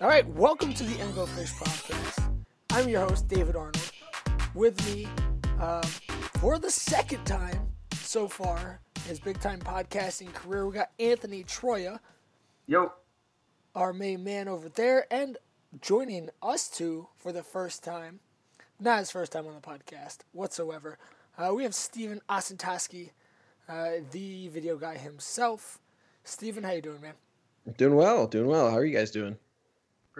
All right, welcome to the Engo Fish Podcast. I'm your host, David Arnold. With me um, for the second time so far in his big time podcasting career, we got Anthony Troya, Yo. our main man over there, and joining us two for the first time, not his first time on the podcast whatsoever, uh, we have Steven Osentoski, uh, the video guy himself. Steven, how you doing, man? Doing well, doing well. How are you guys doing?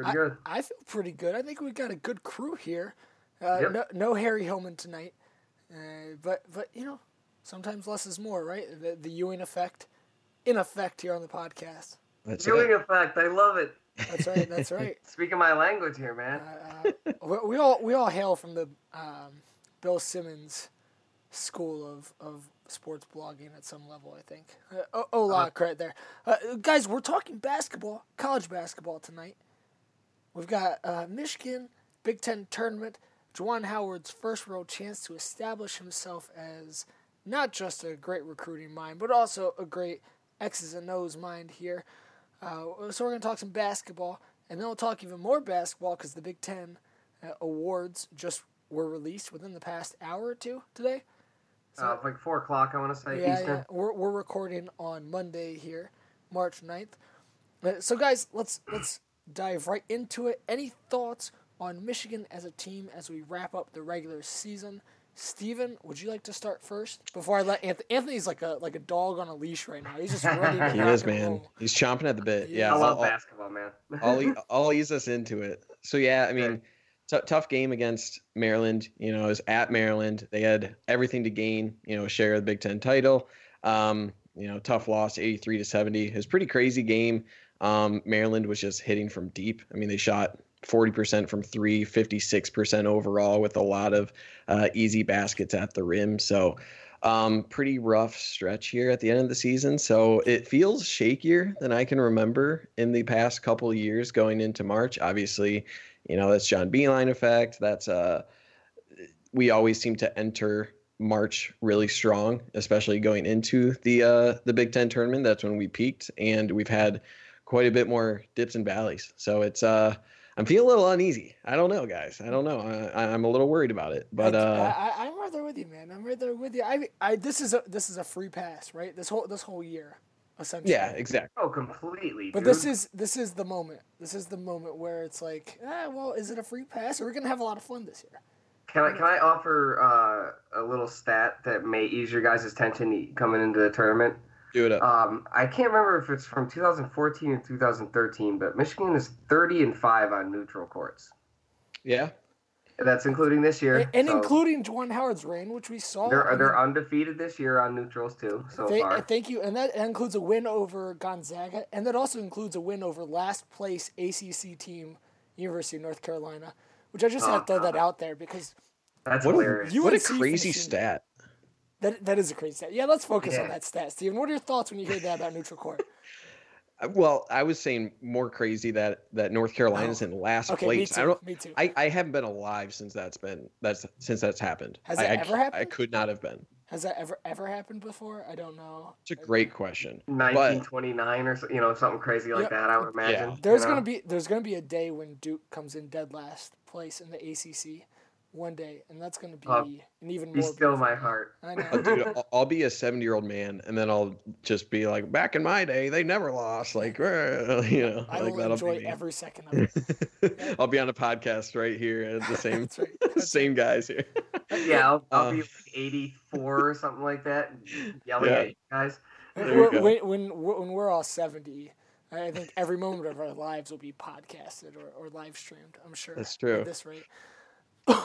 Pretty I, good. I feel pretty good. I think we've got a good crew here. Uh, Yep. no, no Harry Hillman tonight, uh, but but you know, sometimes less is more, right? The, the Ewing effect, in effect here on the podcast. That's Viewing it. effect. I love it. That's right. That's right. Speaking my language here, man. Uh, we, we all we all hail from the um, Bill Simmons school of, of sports blogging at some level. I think. Uh, oh, oh, lot of credit there, uh, guys. We're talking basketball, college basketball tonight. We've got uh, Michigan Big Ten tournament. Juwan Howard's first real chance to establish himself as not just a great recruiting mind, but also a great X's and O's mind here. Uh, so we're going to talk some basketball, and then we'll talk even more basketball because the Big Ten uh, awards just were released within the past hour or two today. Uh, like four o'clock, I want to say Yeah, Eastern. yeah. We're, we're recording on Monday here, March 9th. Uh, So guys, let's let's dive right into it. Any thoughts on Michigan as a team as we wrap up the regular season? Steven, would you like to start first before I let Anthony? Anthony's like a like a dog on a leash right now. He's just ready to He rock is, man. roll. He's chomping at the bit. Yeah. Yeah, I love I'll, basketball, man. I'll, e- I'll ease us into it. So yeah, I mean, t- tough game against Maryland. You know, it was at Maryland. They had everything to gain. You know, a share of the Big Ten title. Um, you know, tough loss, eighty-three to seventy. It was a pretty crazy game. Um, Maryland was just hitting from deep. I mean, they shot 40% from three, 56% overall with a lot of uh, easy baskets at the rim. So, um, pretty rough stretch here at the end of the season. So it feels shakier than I can remember in the past couple years going into March. Obviously, you know, that's John Beilein effect. That's uh we always seem to enter March really strong, especially going into the uh the Big Ten tournament. That's when we peaked and we've had quite a bit more dips and valleys. So it's uh I'm feeling a little uneasy. I don't know, guys. I don't know. I, I'm a little worried about it, but I, uh, I, I'm right there with you, man. I'm right there with you. I, I this is a this is a free pass, right? This whole this whole year, essentially. yeah, exactly. oh, completely. But dude. this is this is the moment. This is the moment where it's like, ah, well, is it a free pass? We're gonna have a lot of fun this year. Can I can I offer uh, a little stat that may ease your guys' tension coming into the tournament? Do it up. Um, I can't remember if it's from 2014 or 2013, but Michigan is 30 and five on neutral courts. yeah. That's including this year. And, and so including Juwan Howard's reign, which we saw. They're mean, they're undefeated this year on neutrals too so Thank- far. Thank you, and that includes a win over Gonzaga, and that also includes a win over last place ACC team, University of North Carolina, which I just had to throw that out there because That's What a, hilarious. You- what a crazy stat. That that is a crazy stat. Yeah, let's focus on that stat, Steven. What are your thoughts when you hear that about neutral court? Well, I was saying more crazy that that North Carolina's oh. in last Oh, Okay, me place. too. I don't. me too. I, I haven't been alive since that's been that's since that's happened. Has I, that I ever c- I happened? I could not have been. Has that ever ever happened before? I don't know. It's a great question. 1929 or so, you know something crazy like Yeah. that. I would imagine. Yeah. There's you gonna be there's gonna be a day when Duke comes in dead last place in the ACC, one day, and that's gonna be Uh, an even Be more. still my heart. I Uh, know. Dude, I'll, I'll be a 70 year old man, and then I'll just be like, back in my day, they never lost. Like, you know, I like will that'll enjoy be every second of it. I'll be on a podcast right here at the same That's right. That's same guys here. Yeah, I'll, I'll Uh, be like 84 or something like that, yelling Yeah. at you guys. right. There you When, when, when we're- when we're all seventy, I think every moment of our lives will be podcasted or, or live streamed. I'm sure. That's true. At this rate.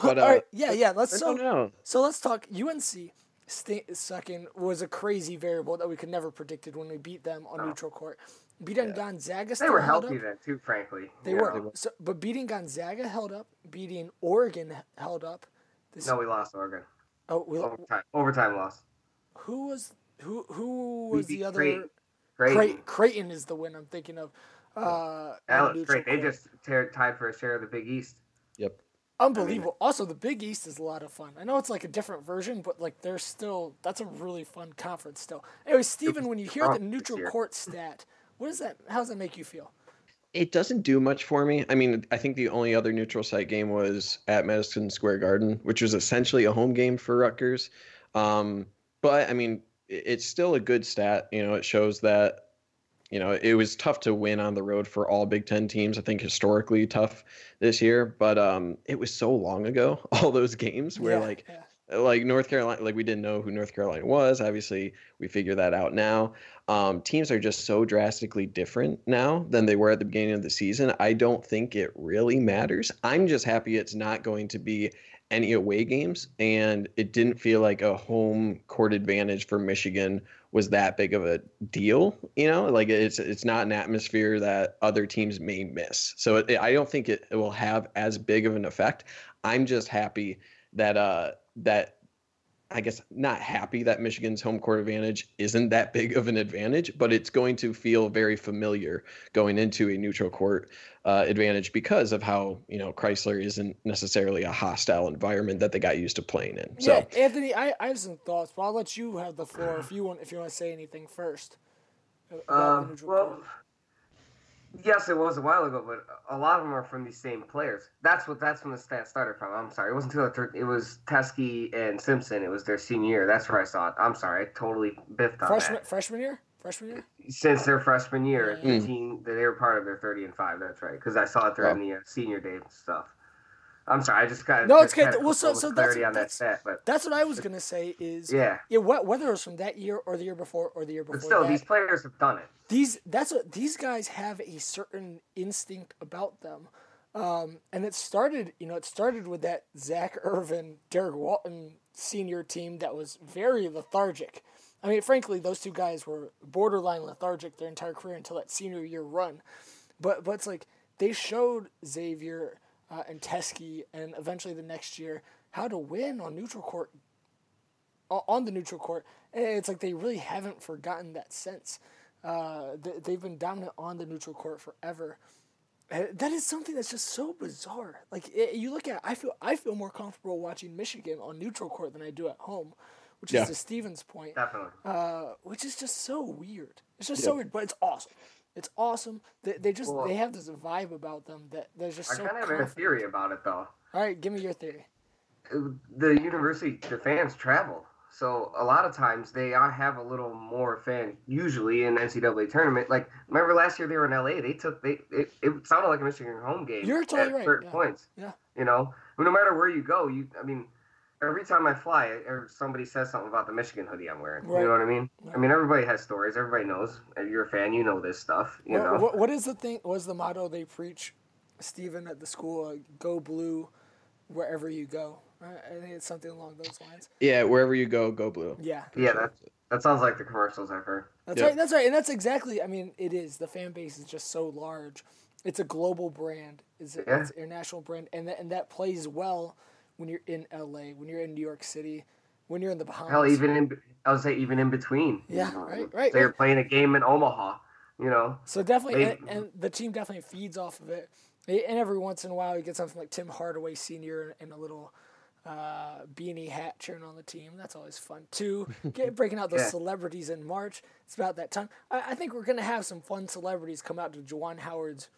But, uh, right. Yeah. Yeah. Let's so don't so let's talk UNC. St- sucking was a crazy variable that we could never predicted when we beat them on neutral court. Beating Gonzaga, They were held healthy up. then too, frankly. They you were. know. So, but beating Gonzaga held up. Beating Oregon held up. This, No, we lost Oregon. oh, we, Overtime, overtime loss. who was who? Who was the other? Creighton. Great. Creighton. Creighton is the one I'm thinking of. Uh, That on was neutral great. They just tear, tied for a share of the Big East. Yep. Unbelievable. also, the Big East is a lot of fun. I know it's like a different version, but like there's still that's a really fun conference still. Anyway, Stephen, when you hear the neutral court stat, what does that? How does that make you feel? it doesn't do much for me. I mean, I think the only other neutral site game was at Madison Square Garden, which was essentially a home game for Rutgers. Um, but I mean, it's still a good stat. You know, it shows that you know it was tough to win on the road for all Big Ten teams. I think historically tough this year, but um, it was so long ago. All those games where Yeah, like yeah. like North Carolina, like we didn't know who North Carolina was. Obviously, we figure that out now. Um, teams are just so drastically different now than they were at the beginning of the season. I don't think it really matters. I'm just happy it's not going to be any away games, and it didn't feel like a home court advantage for Michigan was that big of a deal. You know, like it's it's not an atmosphere that other teams may miss. So it, I don't think it, it will have as big of an effect. I'm just happy that uh that I guess not happy that Michigan's home court advantage isn't that big of an advantage, but it's going to feel very familiar going into a neutral court uh, advantage because of how you know Chrysler isn't necessarily a hostile environment that they got used to playing in. So yeah, Anthony, I, I have some thoughts, but I'll let you have the floor if you want if you want to say anything first. about the Um, neutral well, court. Yes, it was a while ago, but a lot of them are from these same players. That's what that's when the stat started from. I'm sorry, it wasn't 2013. It was Teske and Simpson. It was their senior year. That's where I saw it. I'm sorry, I totally biffed on freshman that. freshman year, freshman year. Since their freshman year, Yeah. the team they were part of their 30 and five. That's right, because I saw it during the uh, senior day stuff. I'm sorry, I just got No, just it's good. Well, so- so that's- on that that's- stat, That's what I was gonna say. Is yeah, yeah, whether it was from that year or the year before or the year before but still, that, these players have done it. these that's what these guys have a certain instinct about them um, and it started you know it started with that zak irvin derrick walton senior team that was very lethargic i mean frankly those two guys were borderline lethargic their entire career until that senior year run but but it's like they showed xavier uh, and Teske and eventually the next year how to win on neutral court on the neutral court. And it's like they really haven't forgotten that sense. Uh, they've been dominant on the neutral court forever. And that is something that's just so bizarre. Like it, you look at, I feel I feel more comfortable watching Michigan on neutral court than I do at home, which Yeah. is to Steven's point. Definitely. Uh, which is just so weird. It's just so weird, but it's awesome. It's awesome. They, they just they have this vibe about them that they're just I so. kind of have a theory about it though. All right, give me your theory. Uh, the university the fans travel so a lot of times they have a little more fan usually in ncaa tournament like remember last year they were in la they took they it, it sounded like a michigan home game You're totally right, certain yeah. points Yeah. you know I mean, no matter where you go you i mean every time i fly somebody says something about the michigan hoodie i'm wearing Right. you know what i mean Yeah. i mean everybody has stories everybody knows if you're a fan you know this stuff you What- know what, what is the thing? What is the motto they preach, Stephen, at the school? Uh, go blue, wherever you go. I, I think it's something along those lines. yeah, wherever you go, go blue. Yeah, yeah that, that sounds like the commercials i've heard that's Yeah. right. That's right, and that's exactly. I mean, it is. The fan base is just so large. It's a global brand. It's, a, Yeah. it's an international brand, and that and that plays well when you're in LA, when you're in New York City, when you're in the Bahamas. hell even in i would say even in between Yeah, right, right, so you're right. playing a game in omaha you know So definitely, They- and, and the team definitely feeds off of it. And every once in a while, you get something like Tim Hardaway Senior and a little uh, beanie hat cheering on the team. That's always fun too. Get breaking out those Yeah. celebrities in March. It's about that time. I, I think we're gonna have some fun celebrities come out to Juwan Howard's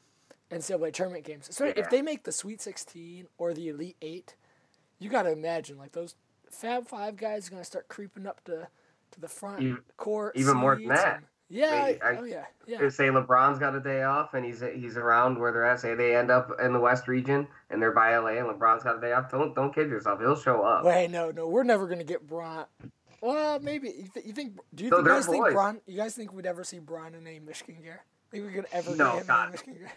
NCAA tournament games. So if they make the Sweet Sixteen or the Elite Eight, you got to imagine like those Fab Five guys are gonna start creeping up to to the front Even- court. even more than that. and- yeah. Wait, I- oh yeah. Yeah. Say LeBron's got a day off and he's he's around where they're at. Say they end up in the West region and they're by LA and LeBron's got a day off. Don't don't kid yourself. He'll show up. Wait, no, no, we're never gonna get Bron. Well, maybe you, th- you think? Do you think, they're guys think boys. Bron? You guys think we'd ever see Bron in a Michigan gear? Think we could ever No, get him in a Michigan gear?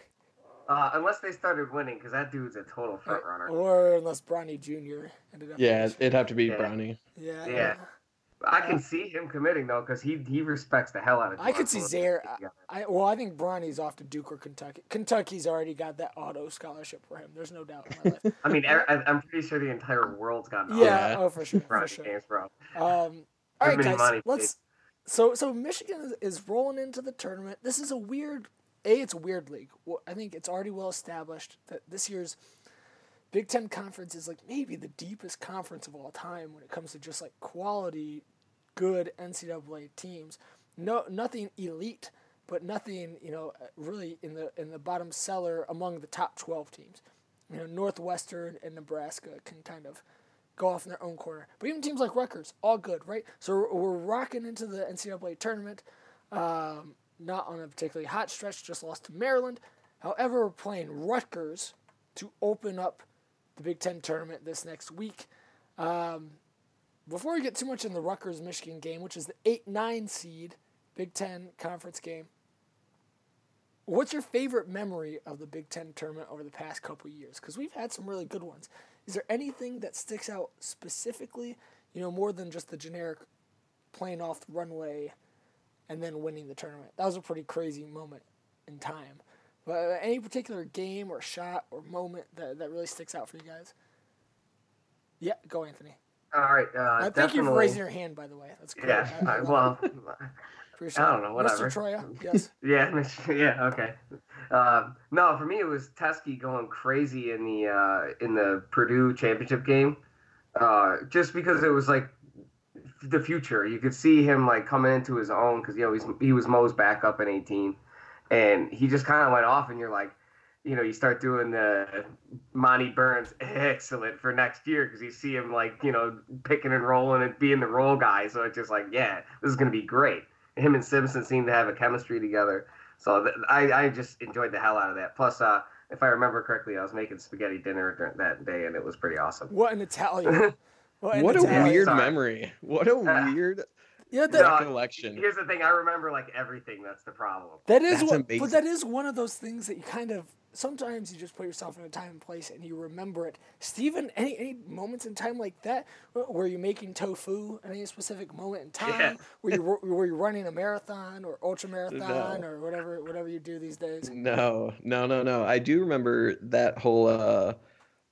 Uh, unless they started winning, because that dude's a total front runner. Or unless Bronny Jr. ended up. Yeah, Michigan. it'd have to be Yeah. Bronny. yeah, Yeah. I can see him committing though, because he he respects the hell out of. I could see Zaire. Howard. I, well, I think Bronny's off to Duke or Kentucky. Kentucky's already got that auto scholarship for him. There's no doubt in my life. I mean, er- I- I'm pretty sure the entire world's got. an yeah, Yeah. oh for sure, for sure. James, bro. Um, all Too right, many guys. money, let's. So so Michigan is, is rolling into the tournament. This is a weird. A, it's a weird league. I think it's already well established that this year's Big Ten conference is like maybe the deepest conference of all time when it comes to just like quality, good NCAA teams. No, nothing elite but nothing, you know, really in the in the bottom cellar among the top 12 teams. You know, Northwestern and Nebraska can kind of go off in their own corner. But even teams like Rutgers, all good, right? So we're, we're rocking into the NCAA tournament. Um, not on a particularly hot stretch, just lost to Maryland. However, we're playing Rutgers to open up the Big Ten tournament this next week. Um, before we get too much in the Rutgers Michigan game, which is the 8 9 seed Big Ten conference game, what's your favorite memory of the Big Ten tournament over the past couple years? Because we've had some really good ones. Is there anything that sticks out specifically, you know, more than just the generic playing off the runway and then winning the tournament? That was a pretty crazy moment in time. But uh, any particular game or shot or moment that, that really sticks out for you guys? Yeah, go Anthony. All right. Uh, Uh, thank you for raising your hand, by the way. That's great. Yeah. I- I I, well, I don't know, whatever. Mr. Troya, yes. yeah, yeah, okay. Um, no, for me it was Teske going crazy in the uh, in the Purdue championship game, uh, just because it was like the future. You could see him like coming into his own because you know he's he was Mo's backup in 18, and he just kind of went off, and you're like, you know, you start doing the Monty Burns excellent for next year because you see him like you know picking and rolling and being the role guy. So it's just like, yeah, this is gonna be great. Him and Simpson seem to have a chemistry together. So th- I, I just enjoyed the hell out of that. Plus, uh, if I remember correctly, I was making spaghetti dinner that day, and it was pretty awesome. What an Italian. What, What a Italian. weird Sorry. memory. What a Uh, weird Yeah, that, No, recollection. Here's the thing: I remember like everything. That's the problem. that is That's what, amazing. but that is one of those things that you kind of sometimes you just put yourself in a time and place and you remember it. Steven, any any moments in time like that where you're making tofu at any specific moment in time, Yeah. where you where you're running a marathon or ultra marathon No. or whatever whatever you do these days. No, no, no, no. I do remember that whole uh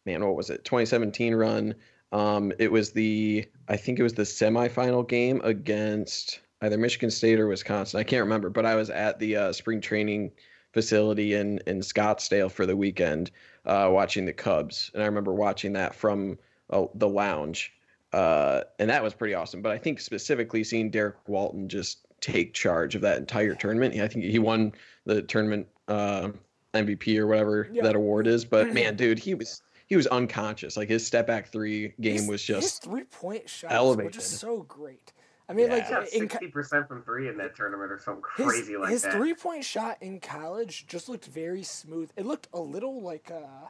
man, what was it? 2017 run. Um it was the I think it was the semifinal game against either Michigan State or Wisconsin. I can't remember, but I was at the uh, spring training facility in in Scottsdale for the weekend uh watching the Cubs. And I remember watching that from uh, the lounge. Uh and that was pretty awesome, but I think specifically seeing Derrick Walton just take charge of that entire tournament. I think he won the tournament uh, MVP or whatever Yeah. that award is. But man, dude, he was he was unconscious. Like his step back three game His- was his just three point shots, which elevated. is so great. I mean, Yeah. like in, co- sixty percent from three in that tournament, or something his, crazy like that. his three point shot in college just looked very smooth. It looked a little like uh,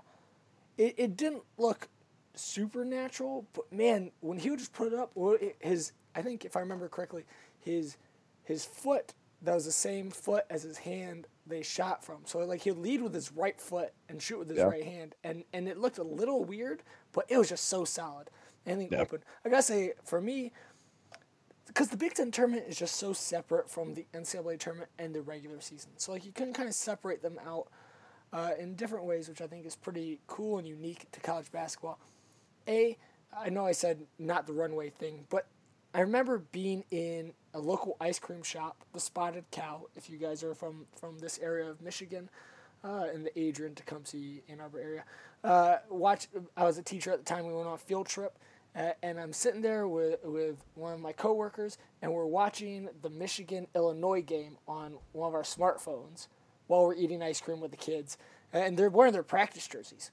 it, it didn't look supernatural, but man, when he would just put it up, well, his I think if I remember correctly, his his foot that was the same foot as his hand they shot from. So like he'd lead with his right foot and shoot with his Yeah. right hand, and and it looked a little weird, but it was just so solid. Anything Yeah. open. I gotta say, for me, because the Big Ten tournament is just so separate from the NCAA tournament and the regular season. So like you can kind of separate them out uh, in different ways, which I think is pretty cool and unique to college basketball. A, I know I said not the runway thing, but I remember being in a local ice cream shop, the Spotted Cow. If you guys are from from this area of Michigan, uh, in the Adrian, Tecumseh, Ann Arbor area, uh, watch. I was a teacher at the time. We went on a field trip, uh, and I'm sitting there with with one of my coworkers, and we're watching the Michigan Illinois game on one of our smartphones while we're eating ice cream with the kids, and they're wearing their practice jerseys,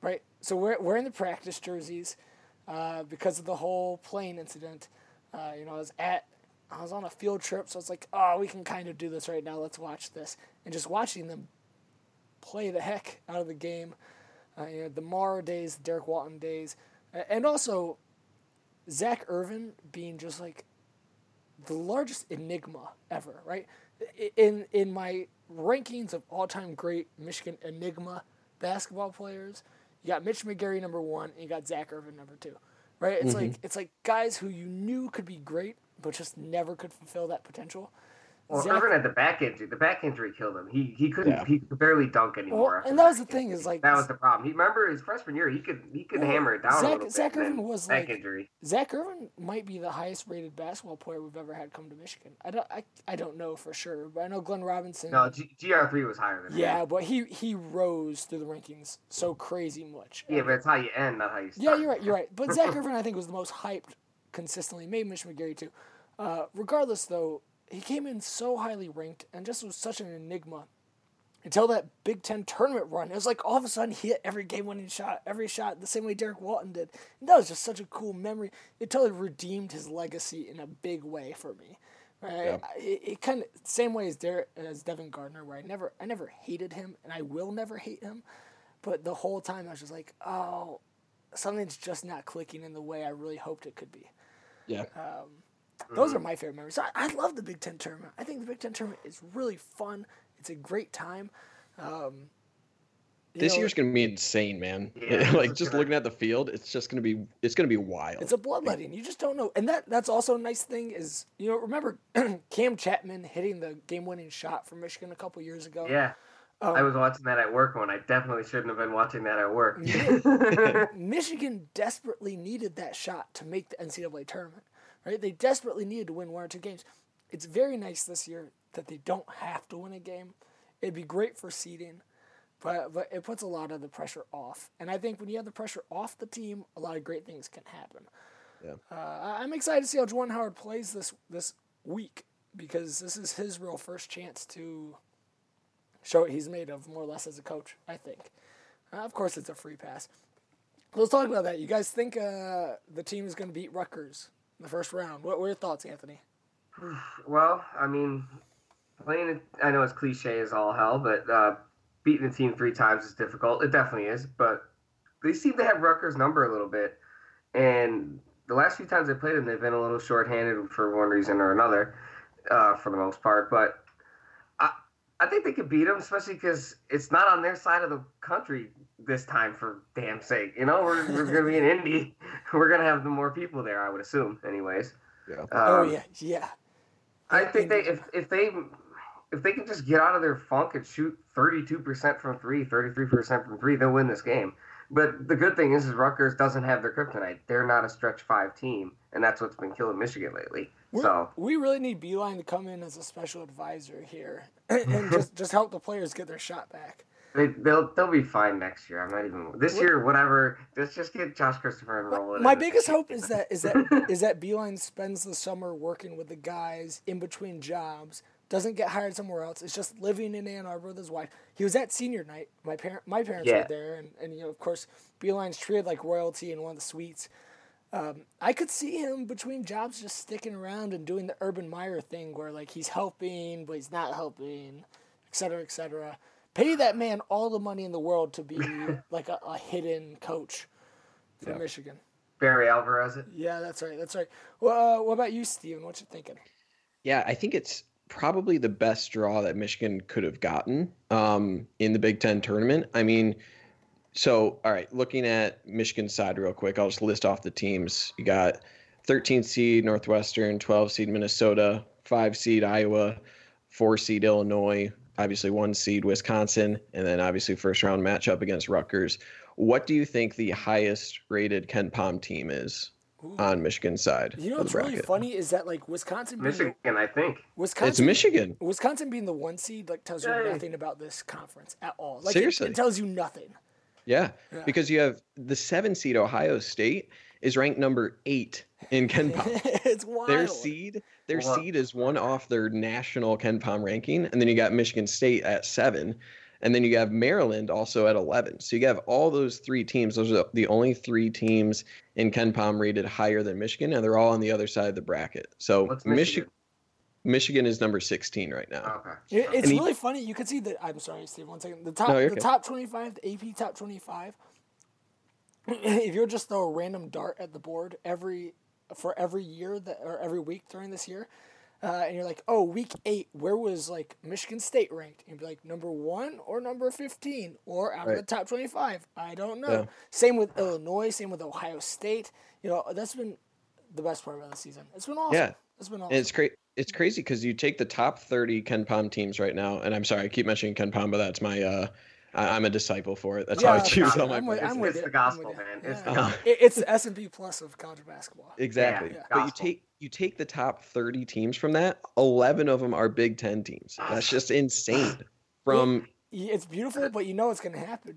right? So we're wearing the practice jerseys uh, because of the whole plane incident. Uh, you know, I was at, I was on a field trip, so it's like, oh, we can kind of do this right now. Let's watch this, and just watching them play the heck out of the game. Uh, you know, the Mara days, the Derrick Walton days, and also Zak Irvin being just like the largest enigma ever, right? In in my rankings of all time great Michigan enigma basketball players, you got Mitch McGary number one, and you got Zak Irvin number two, right? It's like it's like guys who you knew could be great, but just never could fulfill that potential. Well, Zak- Irvin had the back injury. The back injury killed him. He he couldn't. Yeah. He could barely dunk anymore. Well, and that was the thing injury. is like that was the problem. He remember his freshman year. He could he could Well, hammer it down Zak- a little Zak Irvin was back like- injury. Zak Irvin might be the highest rated basketball player we've ever had come to Michigan. I don't I, I don't know for sure, but I know Glenn Robinson. No, G- GR three was higher than yeah, him. but he he rose through the rankings so crazy much. Yeah, but it's how you end, not how you start. Yeah, you're right. You're right. But Zak Irvin, I think, was the most hyped consistently. Maybe Mitch McGary too. Uh, regardless, though, he came in so highly ranked and just was such an enigma until that Big Ten tournament run. It was like all of a sudden he hit every game winning shot, every shot, the same way Derrick Walton did. And that was just such a cool memory. It totally redeemed his legacy in a big way for me. Right? Yeah. It, it kind of same way as Derrick, as Devin Gardner, where I never I never hated him and I will never hate him, but the whole time I was just like, oh, something's just not clicking in the way I really hoped it could be. Yeah. Um, those are my favorite memories. I, I love the Big Ten tournament. I think the Big Ten tournament is really fun. It's a great time. Um, this know, year's gonna be insane, man. Yeah, like just gonna... looking at the field, it's just gonna be it's gonna be wild. It's a bloodletting. You just don't know, and that that's also a nice thing is you know remember Kam Chatman hitting the game winning shot for Michigan a couple years ago. Yeah. Um, I was watching that at work when I definitely shouldn't have been watching that at work. Michigan desperately needed that shot to make the NCAA tournament, right? They desperately needed to win one or two games. It's very nice this year that they don't have to win a game. It'd be great for seeding, but but it puts a lot of the pressure off. And I think when you have the pressure off the team, a lot of great things can happen. Yeah. Uh, I'm excited to see how Juwan Howard plays this this week because this is his real first chance to show what he's made of more or less as a coach. I think. Uh, of course, it's a free pass. Let's talk about that. You guys think uh, the team is going to beat Rutgers in the first round? What, were your thoughts, Anthony? Well, I mean, playing I know it's cliche as all hell, but uh, beating the team three times is difficult. It definitely is, but they seem to have Rutgers' number a little bit. And the last few times they played them, they've been a little shorthanded for one reason or another, uh, for the most part. But I, I think they could beat them, especially because it's not on their side of the country this time. For damn sake, you know, we're, we're going to be in Indy. We're going to have the more people there, I would assume, anyways. Yeah. Um, oh yeah, yeah. I think they if if they if they can just get out of their funk and shoot 32% from three, 33% from three, they'll win this game. But the good thing is, is Rutgers doesn't have their kryptonite. They're not a stretch five team, and that's what's been killing Michigan lately. We're, so we really need Beilein to come in as a special advisor here and mm-hmm. just just help the players get their shot back. They, they'll they'll be fine next year. I'm not even this what, year, whatever. Let's just get Josh Christopher enrolled. My biggest hope is that is that is that Beilein spends the summer working with the guys in between jobs doesn't get hired somewhere else. It's just living in Ann Arbor with his wife. He was at senior night. My parent, my parents yeah. were there, and, and you know, of course, Beilein's treated like royalty in one of the suites. Um, I could see him between jobs just sticking around and doing the Urban Meyer thing, where like he's helping but he's not helping, et cetera, et cetera. Pay that man all the money in the world to be like a, a hidden coach for yeah. Michigan. Barry Alvarez. It. Yeah, that's right. That's right. Well, uh, what about you, Steven? What you thinking? Yeah, I think it's probably the best draw that Michigan could have gotten um, in the Big Ten tournament. I mean, so all right, looking at Michigan's side real quick, I'll just list off the teams. You got 13 seed Northwestern, 12 seed Minnesota, five seed Iowa, four seed Illinois, obviously one seed Wisconsin, and then obviously first round matchup against Rutgers. What do you think the highest rated KenPom team is? Ooh. on Michigan's side. You know what's really funny is that like Wisconsin, Michigan, the, I think Wisconsin, it's Michigan. Wisconsin being the one seed like tells you nothing about this conference at all. Like Seriously, it, it tells you nothing. Yeah, yeah, because you have the seven seed Ohio State is ranked number eight in KenPom. it's wild. Their seed, their seed is one off their national KenPom ranking, and then you got Michigan State at seven. And then you have Maryland also at 11. So you have all those three teams. Those are the only three teams in KenPom rated higher than Michigan, and they're all on the other side of the bracket. So Michigan? Michigan? Michigan is number 16 right now. Okay. it's really funny. You can see that. I'm sorry, Steve. One second. The top, no, the okay. top 25, the AP top 25. if you're just throw a random dart at the board every for every year that or every week during this year, uh, and you're like, oh, week eight, where was like Michigan State ranked? And you'd be like, number one or number 15 or out right. of the top 25. I don't know. Yeah. Same with Illinois, same with Ohio State. You know, that's been the best part of the season. It's been awesome. Yeah. It's been awesome. And it's great. It's crazy because you take the top 30 KenPom teams right now, and I'm sorry, I keep mentioning KenPom, but that's my uh, I, am a disciple for it. That's yeah, how I choose all my. I'm with, I'm with it's it. the gospel, man. It's yeah. the gospel. It's the S and P plus of college basketball. Exactly. Yeah. But you take you take the top 30 teams from that. 11 of them are Big Ten teams. That's just insane. From it's beautiful, but you know it's going to happen.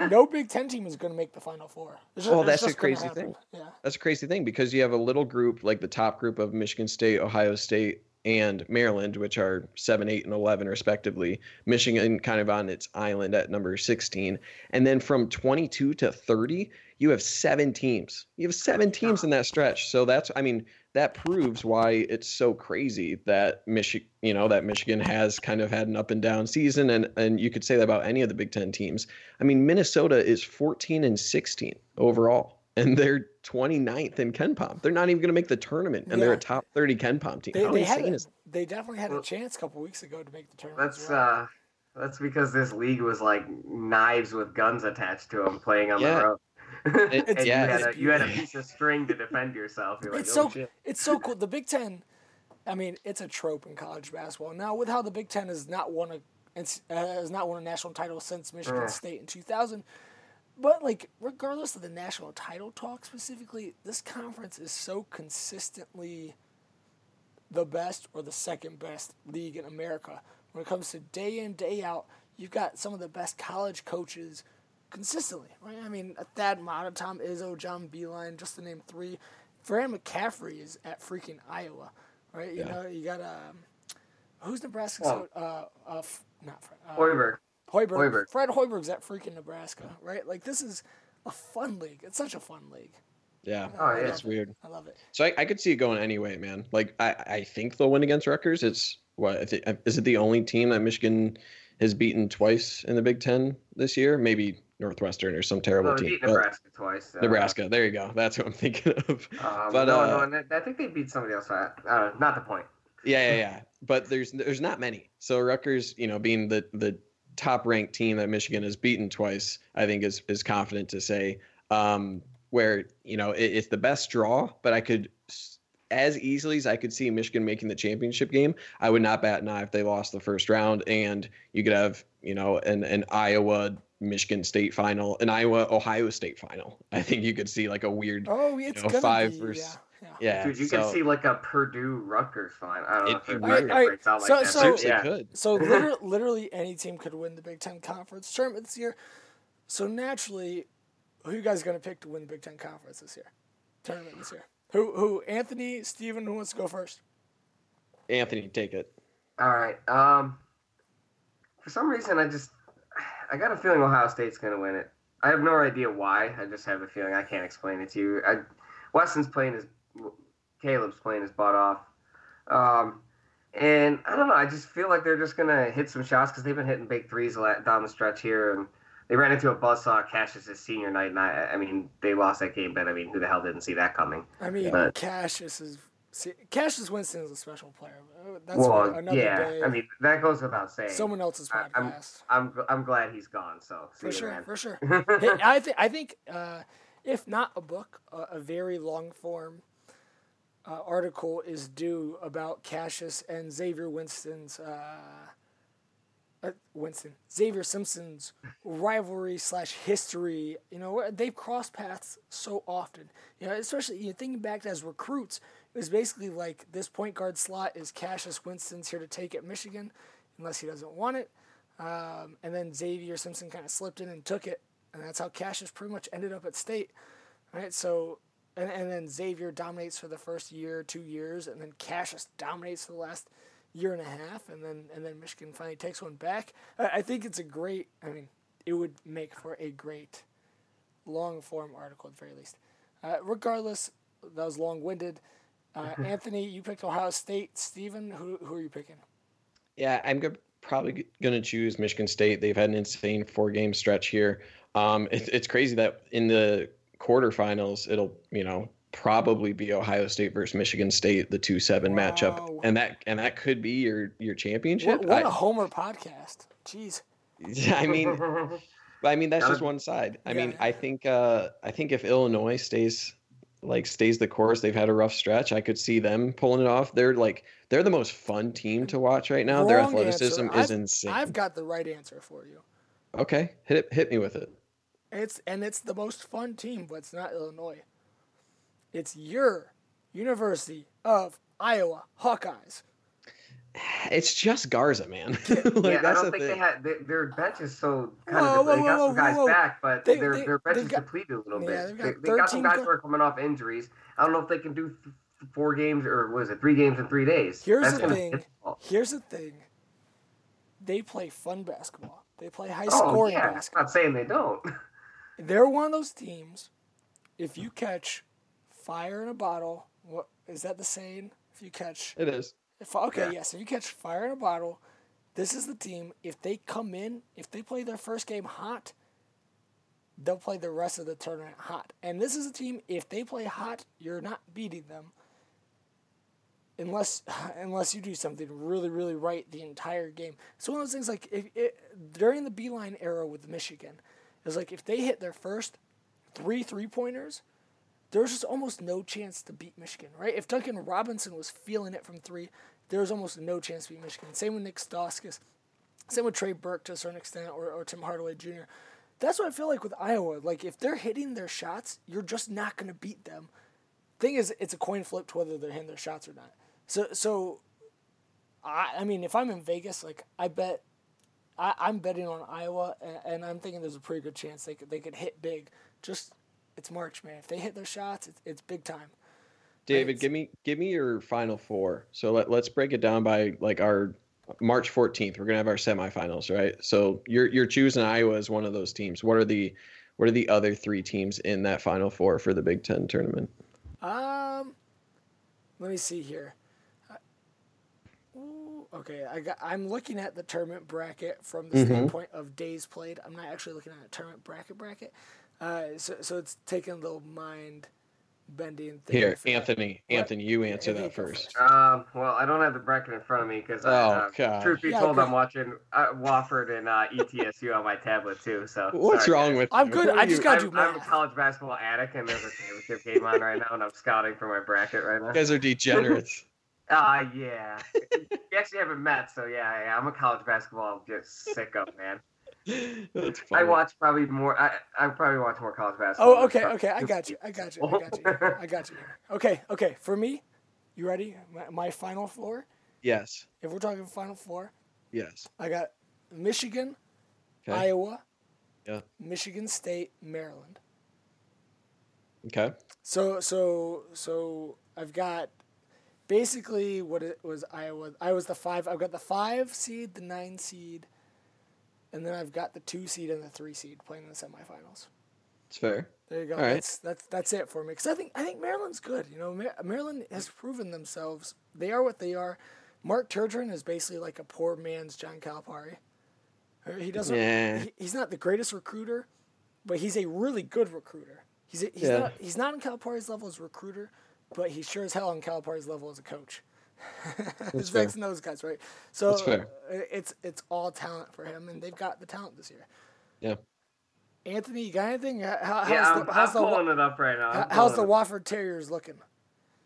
no Big Ten team is going to make the Final Four. Just, well, that's a crazy thing. Yeah. That's a crazy thing because you have a little group like the top group of Michigan State, Ohio State, and Maryland, which are seven, eight, and eleven respectively. Michigan kind of on its island at number sixteen, and then from twenty-two to thirty, you have seven teams. You have seven teams in that stretch. So that's, I mean, that proves why it's so crazy that Michigan, you know, that Michigan has kind of had an up and down season, and and you could say that about any of the Big Ten teams. I mean, Minnesota is fourteen and sixteen overall and they're 29th in KenPom. They're not even going to make the tournament, and yeah. they're a top 30 KenPom team. They, they, had a, they definitely had a chance a couple weeks ago to make the tournament. That's well. uh, that's because this league was like knives with guns attached to them playing on yeah. the road. It, and yeah, you had, a, you had, a, piece of string to defend yourself. You're it's like, oh, so shit. it's so cool. The Big Ten, I mean, it's a trope in college basketball now. With how the Big Ten has not won a has not won a national title since Michigan uh. State in 2000 but like, regardless of the national title talk specifically, this conference is so consistently the best or the second best league in America. When it comes to day in, day out, you've got some of the best college coaches consistently, right? I mean, Thad Matta, Tom Izzo, John Beilein, just to name three. Fran McCaffery is at freaking Iowa, right? You yeah. know, you got um, who's Nebraska? Oh. Uh, uh, not Fred. Uh, Hoiberg. Hoiberg, Hoiberg. Fred Hoiberg's at freaking Nebraska, right? Like this is a fun league. It's such a fun league. Yeah, oh, yeah. it's weird. I love it. So I, I could see it going anyway, man. Like I, I think they'll win against Rutgers. It's what is it the only team that Michigan has beaten twice in the Big Ten this year? Maybe Northwestern or some terrible no, team. Nebraska twice. Uh, Nebraska, there you go. That's what I'm thinking of. Um, but no, uh, no, I think they beat somebody else. Uh, not the point. Yeah, yeah, yeah. but there's there's not many. So Rutgers, you know, being the the top ranked team that Michigan has beaten twice, I think is is confident to say. Um, where you know it, it's the best draw, but I could as easily as I could see Michigan making the championship game, I would not bat an eye if they lost the first round, and you could have you know an an Iowa Michigan State final, an Iowa Ohio State final. I think you could see like a weird oh it's you know, five be, versus. Yeah yeah. Dude, you so, can see like a Purdue Rutgers final. I don't know if it, right, right. breaks out like so, that. So, so, yeah. could. so literally, literally any team could win the Big Ten Conference tournament this year. So naturally, who you guys going to pick to win the Big Ten Conference this year? Tournament this year. Who? Who? Anthony, Steven, who wants to go first? Anthony, take it. All right. Um, for some reason, I just I got a feeling Ohio State's going to win it. I have no idea why. I just have a feeling. I can't explain it to you. I, Wesson's playing his Kaleb's playing his butt off. Um, and I don't know. I just feel like they're just gonna hit some shots because they've been hitting big threes down the stretch here, and they ran into a buzzsaw Cassius' senior night, and I, I mean, they lost that game, but I mean, who the hell didn't see that coming? I mean, but, Cassius is see, Cassius Winston is a special player. That's well, yeah. Day. I mean, that goes without saying. Someone else's podcast. I, am I'm, I'm glad he's gone. So for sure, man. for sure. hey, I think I think uh, if not a book, a very long form uh, article is due about Cassius and Xavier Winston's uh, uh, Winston Xavier Simpson's rivalry slash history. You know they've crossed paths so often. You know, especially you know, thinking back as recruits, it was basically like this point guard slot is Cassius Winston's here to take at Michigan, unless he doesn't want it. Um, and then Xavier Simpson kind of slipped in and took it, and that's how Cassius pretty much ended up at State. Right, so and, and then Xavier dominates for the first year, two years, and then Cassius dominates for the last year and a half, and then and then Michigan finally takes one back. I, I think it's a great. I mean, it would make for a great long form article at the very least. Uh, regardless, that was long winded. Uh, Anthony, you picked Ohio State. Steven, who who are you picking? Yeah, I'm go- probably going to choose Michigan State. They've had an insane four game stretch here. Um, it, it's crazy that in the quarterfinals, it'll you know probably be Ohio State versus Michigan State, the two seven wow. matchup, and that and that could be your your championship. What, what I, a homer podcast! Jeez. I mean, I mean that's just one side. I yeah, mean, I think uh, I think if Illinois stays like stays the course, they've had a rough stretch. I could see them pulling it off. They're like they're the most fun team to watch right now. Wrong Their athleticism answer. is I've, insane. I've got the right answer for you. Okay, hit it, hit me with it. It's and it's the most fun team, but it's not Illinois. It's your University of Iowa Hawkeyes. It's just Garza, man. like, yeah, I don't think thing. they had they, their bench is so kind whoa, of whoa, they got whoa, some guys back, but they, their they, their bench is got, depleted a little yeah, bit. They, they got some guys who are coming off injuries. I don't know if they can do th- four games or was it three games in three days. Here's That's the thing. difficult. Here's the thing. They play fun basketball. They play high Oh scoring yeah, I'm not saying they don't. They're one of those teams. If you catch fire in a bottle, what is that the saying? If you catch It is. If, okay, Yeah. yes. If you catch fire in a bottle, this is the team. If they come in, if they play their first game hot, they'll play the rest of the tournament hot. And this is a team. If they play hot, you're not beating them. Unless, unless you do something really, really right the entire game. It's one of those things like if it, during the Beilein era with Michigan, it was like if they hit their first three three pointers, there was just almost no chance to beat Michigan, right? If Duncan Robinson was feeling it from three, there was almost no chance to beat Michigan. Same with Nick Stauskas. Same with Trey Burke to a certain extent, or, or Tim Hardaway Jr. That's what I feel like with Iowa. Like, if they're hitting their shots, you're just not going to beat them. Thing is, it's a coin flip to whether they're hitting their shots or not. So, so I, I mean, if I'm in Vegas, like, I bet I, I'm betting on Iowa, and, and I'm thinking there's a pretty good chance they could, they could hit big. Just, it's March, man. If they hit their shots, it's, it's big time. David, Right. give me give me your final four. So let, let's break it down by like our March 14th. We're gonna have our semifinals, right? So you're you're choosing Iowa as one of those teams. What are the what are the other three teams in that final four for the Big Ten tournament? Um, let me see here. Ooh, Okay, I got. I'm looking at the tournament bracket from the Mhm. standpoint of days played. I'm not actually looking at a tournament bracket bracket. Uh, so so it's taking a little mind bending thing. Here, for that. Anthony. What? Anthony, you answer Anthony, that first. Um, well, I don't have the bracket in front of me because, Oh, uh, God. truth be Yeah, told, I'm watching uh, Wofford and uh, ETSU on my tablet too. So What's sorry, wong guys. with I'm you? good, I just got- gotta I'm, I'm a college basketball addict, and there's a championship game on right now, and I'm scouting for my bracket right now. You guys are degenerates. Ah, yeah. we actually haven't met, so yeah, yeah, I'm a college basketball just sicko, man. That's I funny. watch probably more. I I probably watch more college basketball. Oh, okay, okay. I got you. I got you. I got you. I got you. Okay, okay. For me, you ready? My, my final four. Yes. If we're talking final four, Yes. I got Michigan, Okay. Iowa, Yeah. Michigan State, Maryland. Okay. So so so I've got basically what it was Iowa. I was the five. I've got the five seed, the nine seed, and then I've got the two seed and the three seed playing in the semifinals. It's fair. There you go. All right. That's that's that's it for me. Because I think I think Maryland's good. You know, Maryland has proven themselves. They are what they are. Mark Turgeon is basically like a poor man's John Calipari. Uh, He doesn't. Yeah. He, he's not the greatest recruiter, but he's a really good recruiter. He's a, he's Yeah. not he's not on Calipari's level as a recruiter, but he's sure as hell on Calipari's level as a coach. it's fair. Vex and those guys, right? So That's fair. uh, it's it's all talent for him, and they've got the talent this year. Yeah. Anthony, you got anything? How, how's Yeah, I'm, the, how's I'm the, pulling it up right now. I'm How's the Wofford Terriers looking? up.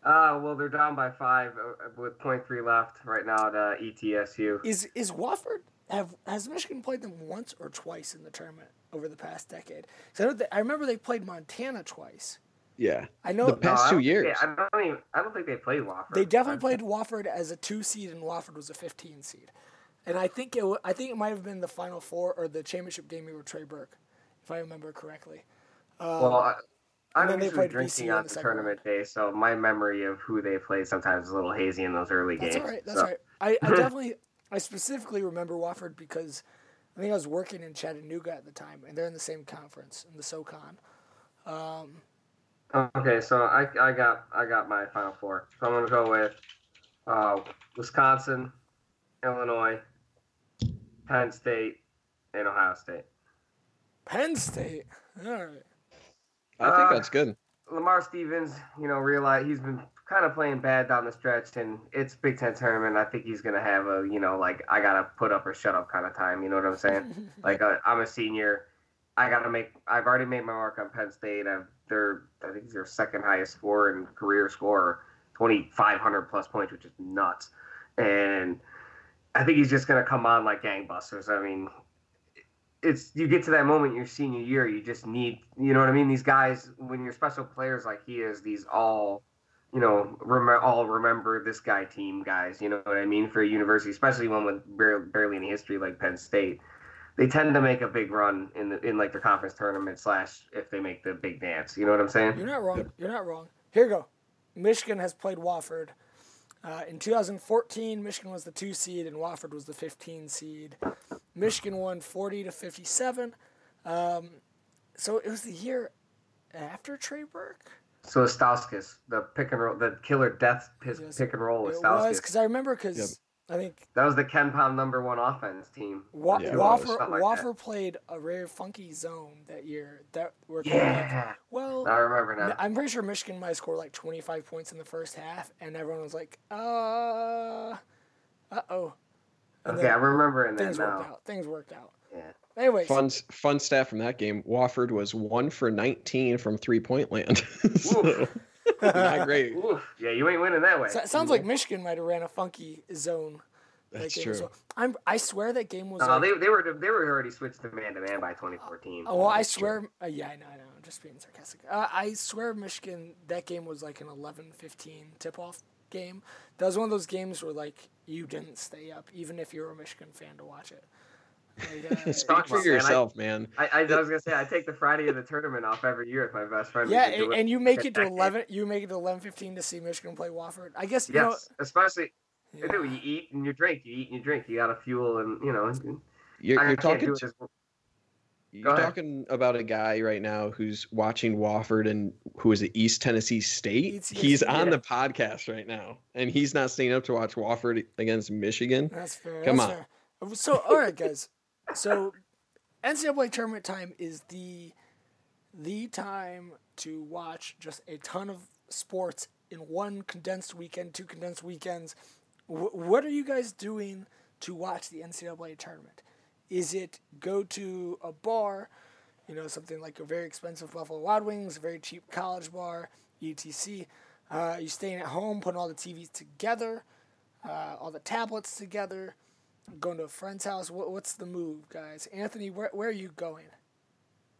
Uh, well, they're down by five uh, with point three left right now at uh, ETSU. Is is Wofford have has Michigan played them once or twice in the tournament over the past decade? 'Cause I, know I remember they played Montana twice. Yeah. I know The past I two years. Yeah, I don't even. I don't think they played Wofford. they definitely played Wofford as a two seed, and Wofford was a fifteen seed. And I think it wa- I think it might have been the Final Four or the championship game with Trey Burke, if I remember correctly. Um, well, I, I'm then they usually drinking VCU on the the second tournament day, so my memory of who they played sometimes is a little hazy in those early That's games. all right. That's so. all right. I, I definitely, I specifically remember Wofford because I think I was working in Chattanooga at the time, and they're in the same conference in the SoCon. Um, Okay, so I, I got I got my final four. So I'm gonna go with uh, Wisconsin, Illinois, Penn State, and Ohio State. Penn State. All right. I think Uh, that's good. Lamar Stevens, you know, realize he's been kind of playing bad down the stretch, and it's Big Ten tournament. I think he's gonna have a, you know, like I gotta put up or shut up kind of time. You know what I'm saying? like uh, I'm a senior, I gotta make. I've already made my mark on Penn State. I've I think he's their second highest score and career score, 2,500 plus points, which is nuts. And I think he's just gonna come on like gangbusters. I mean, it's you get to that moment your senior year, you just need, you know what I mean. These guys, when you're special players like he is, these all, you know, rem- all remember this guy team guys. You know what I mean for a university, especially one with barely, barely any history like Penn State. They tend to make a big run in the in like the conference tournament slash if they make the big dance. You know what I'm saying? You're not wrong. You're not wrong. Here you go. Michigan has played Wofford. Uh, in 2014, Michigan was the two seed and Wofford was the 15 seed. Michigan won 40 to 57. Um, so it was the year after Trey Burke. So Stauskas, the pick and roll, the killer death pick, and roll with It was Stauskas. because I remember because Yep. I think That was the KenPom number one offense team. Wa- Yeah, it Wofford, like Wofford played a rare funky zone that year. That were kind Yeah, of like, well, I remember now. I'm pretty sure Michigan might score like 25 points in the first half, and everyone was like, uh, uh oh. Okay, I'm remembering that Things worked now. out. Things worked out. Yeah. Anyways, Fun fun stat from that game: Wofford was one for 19 from three point land. so, not great. Oof. Yeah, you ain't winning that way. so- it sounds like Michigan might have ran a funky zone. That's game true. as well. I'm, I swear that game was. No, like- they, they were they were already switched to man to man by 2014. Oh, well, I swear. Uh, yeah, I know, I know. I'm just being sarcastic. Uh, I swear, Michigan. That game was like an 11-15 tip-off game. That was one of those games where like you didn't stay up, even if you were a Michigan fan to watch it. Like, uh, Speak for about, man. I- yourself, man. I, I, was gonna say I take the Friday of the tournament off every year with my best friend. Yeah, and, and you make it to eleven. You make it to eleven fifteen to see Michigan play Wofford. I guess you Yes, especially know. you do. You eat and you drink. You eat and you drink. You got to fuel and you know. You're, you're can't talking. do it well. You're ahead. talking about a guy right now who's watching Wofford and who is at East Tennessee State. East- he's yeah. on the podcast right now, and he's not staying up to watch Wofford against Michigan. That's fair. Come that's on. Fair. So, all right, guys. So, NCAA tournament time is the the time to watch just a ton of sports in one condensed weekend, two condensed weekends. Wh- what are you guys doing to watch the NCAA tournament? Is it go to a bar, you know, something like a very expensive Buffalo Wild Wings, a very cheap college bar, etc. Uh, you staying at home, putting all the TVs together, uh, all the tablets together, going to a friend's house. What, what's the move, guys? Anthony, where, where are you going?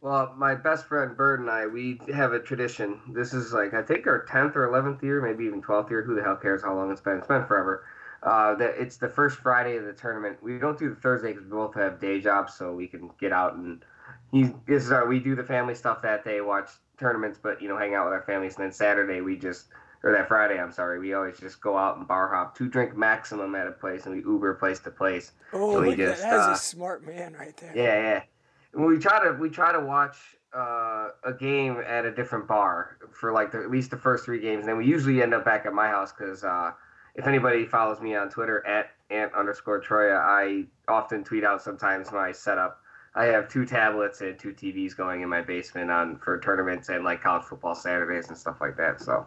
Well, my best friend Bird and I, we have a tradition. This is like I think our tenth or eleventh year, maybe even twelfth year. Who the hell cares how long it's been? It's been forever. Uh, that it's the first Friday of the tournament. We don't do the Thursday because we both have day jobs, so we can get out and he, this is our, we do the family stuff that day, watch tournaments, but you know, hang out with our families. And then Saturday we just or that Friday, I'm sorry, we always just go out and bar hop, two drink maximum at a place, and we Uber place to place. Oh, we look at that. just, That is uh, a smart man right there. Yeah, yeah. And we try to we try to watch uh, a game at a different bar for like the, at least the first three games, and then we usually end up back at my house because uh, if anybody follows me on Twitter at ant underscore Troia, I often tweet out sometimes my setup. I have two tablets and two TVs going in my basement on for tournaments and like college football Saturdays and stuff like that. So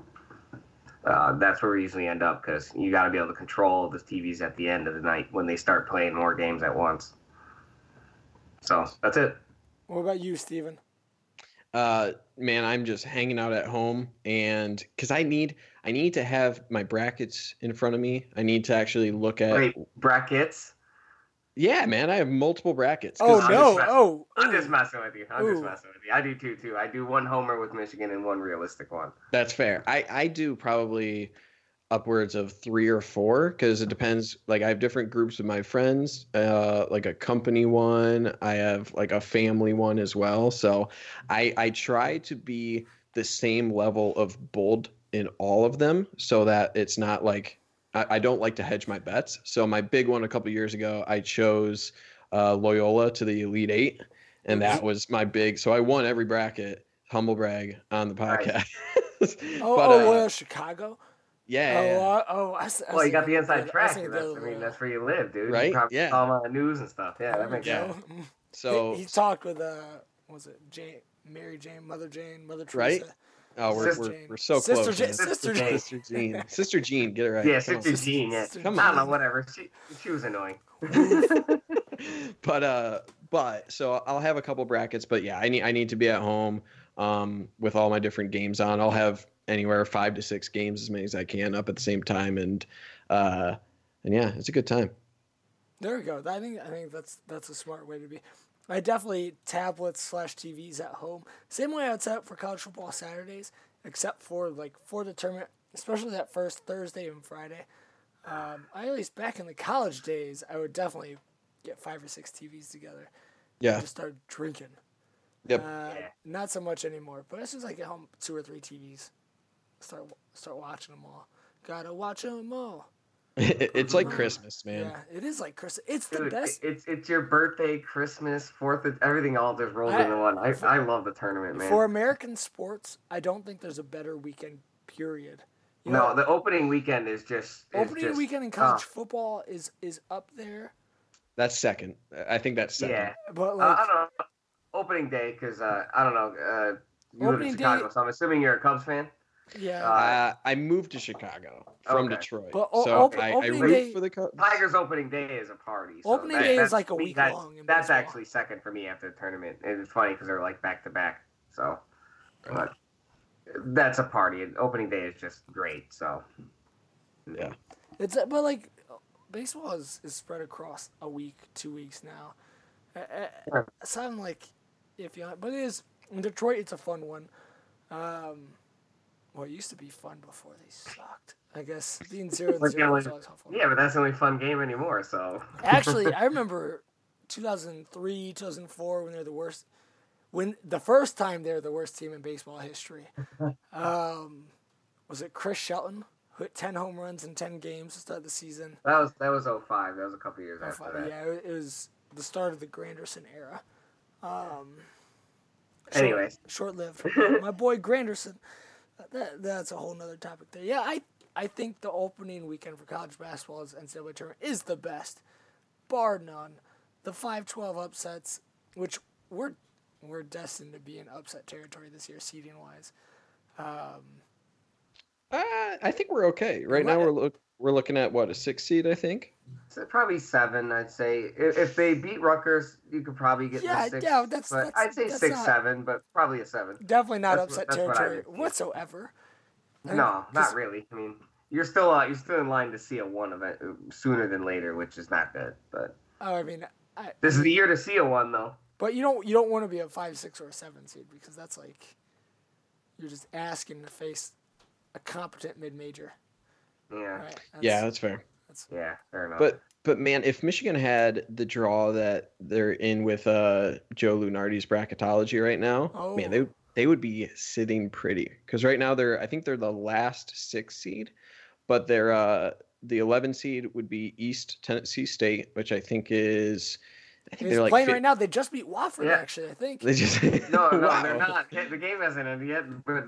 uh, that's where we usually end up because you got to be able to control the TVs at the end of the night when they start playing more games at once. So that's it. What about you, Steven? Uh, man, I'm just hanging out at home, and because I need, I need to have my brackets in front of me. I need to actually look at. Wait, brackets? Yeah, man, I have multiple brackets. Oh 'cause- I'm no! just- Oh, I'm just messing with you. I'm just messing with you. I do two too. I do one homer with Michigan and one realistic one. That's fair. I I do probably upwards of three or four because it depends. Like I have different groups of my friends, uh, like a company one. I have like a family one as well. So I I try to be the same level of bold in all of them so that it's not like I, I don't like to hedge my bets. So my big one a couple years ago, I chose uh, Loyola to the Elite Eight, and that was my big. So I won every bracket. Humble brag on the Nice. podcast. Oh, But, oh, uh, well, Chicago. yeah, oh, yeah, yeah. uh, oh, I, s- I Well, you got the inside. I track. see That's, did. I mean, that's where you live, dude. Right? You probably Yeah. All on the news and stuff. Yeah, that makes Yeah. sense. So he, he talked with uh, what was it Jane, Mary Jane, Mother Jane, Mother Teresa. Right? Teresa. oh, we're, Sister we're, we're so Sister close. Jane, man. Sister Jane. Jane. Sister Jean, Sister Jean, get it right. Yeah, Come on. Sister Jean. Yeah. Sister Come I don't know, on. whatever. She, she was annoying. but uh, but so I'll have a couple brackets. But yeah, I need I need to be at home um with all my different games on. I'll have anywhere five to six games, as many as I can, up at the same time, and uh, and yeah, it's a good time. There we go. I think I think that's that's a smart way to be. I definitely tablets slash TVs at home. Same way I'd set up for college football Saturdays, except for like for the tournament, especially that first Thursday and Friday. Um, I at least back in the college days, I would definitely get five or six TVs together. Yeah. Just start drinking. Yep. Uh. Not so much anymore, but it's just like at home two or three TVs. start start watching them all. Gotta watch them all. It's like Christmas, man. Yeah, it is like Christmas. It's the Dude, best. it's it's your birthday, Christmas, Fourth, of- everything all just rolled I- into one. I, I love the tournament, man. For American sports, I don't think there's a better weekend. Period. You no, know, the opening weekend is just is opening just, weekend in college uh, football is is up there, That's second. I think that's second. yeah, but uh, I don't know. Opening day, because uh, I don't know. Uh, you live Opening in day- Chicago, so I'm assuming you're a Cubs fan. Yeah. uh, I moved to Chicago from Okay. Detroit, But o- so op- I, I root day- for the Cubs. Tigers opening day is a party. So Opening that- day is like a week that's, long That's baseball. actually second for me after the tournament. And it's funny because they're like back to back. So, but that's a party. And opening day is just great. So, Yeah. It's uh, but like baseball is, is spread across a week, two weeks now. Uh, uh, Sure. Like if you, but it is in Detroit. It's a fun one. Um, well, it used to be fun before they sucked. I guess being zero and zero yeah, was always helpful. yeah, but that's the only fun game anymore. So, Actually, I remember 2003, 2004 when they're the worst. When the first time they were the worst team in baseball history. Um, was it Chris Shelton who hit 10 home runs in 10 games to start the season? that was that was 05. That was a couple years Oh, after that. Yeah, it was the start of the Granderson era. Um, short- Anyways. short-lived. My boy Granderson. That, that's a whole nother topic there. Yeah, I I think the opening weekend for college basketball's NCAA tournament is the best, bar none. The 5-12 upsets, which we're we're destined to be in upset territory this year, seeding wise. Um, Uh, I think we're okay right now. We're look we're looking at what a six seed, I think. So probably seven, I'd say. If, if they beat Rutgers, you could probably get Yeah, the six. yeah, that's- but that's- I'd say that's six, not- seven, but probably a seven. definitely not That's upset what territory would think. whatsoever. And- No, 'cause- not really. I mean, you're still uh, you're still in line to see a one event uh, sooner than later, which is not good. But Oh, I mean, I, this is the year to see a one, though. But you don't you don't want to be a five, six, or a seven seed because that's like you're just asking to face a competent mid major. Yeah, Right? That's, yeah, that's fair. That's, yeah, fair enough. But but man, if Michigan had the draw that they're in with uh, Joe Lunardi's bracketology right now, Oh. man, they they would be sitting pretty because right now they're I think they're the last six seed, but they're uh, the 11 seed would be East Tennessee State, which I think is I think he's they're playing fif- right now. They just beat Wofford Yeah. actually. I think. They just no, no, Wow. they're not. The game hasn't ended yet, but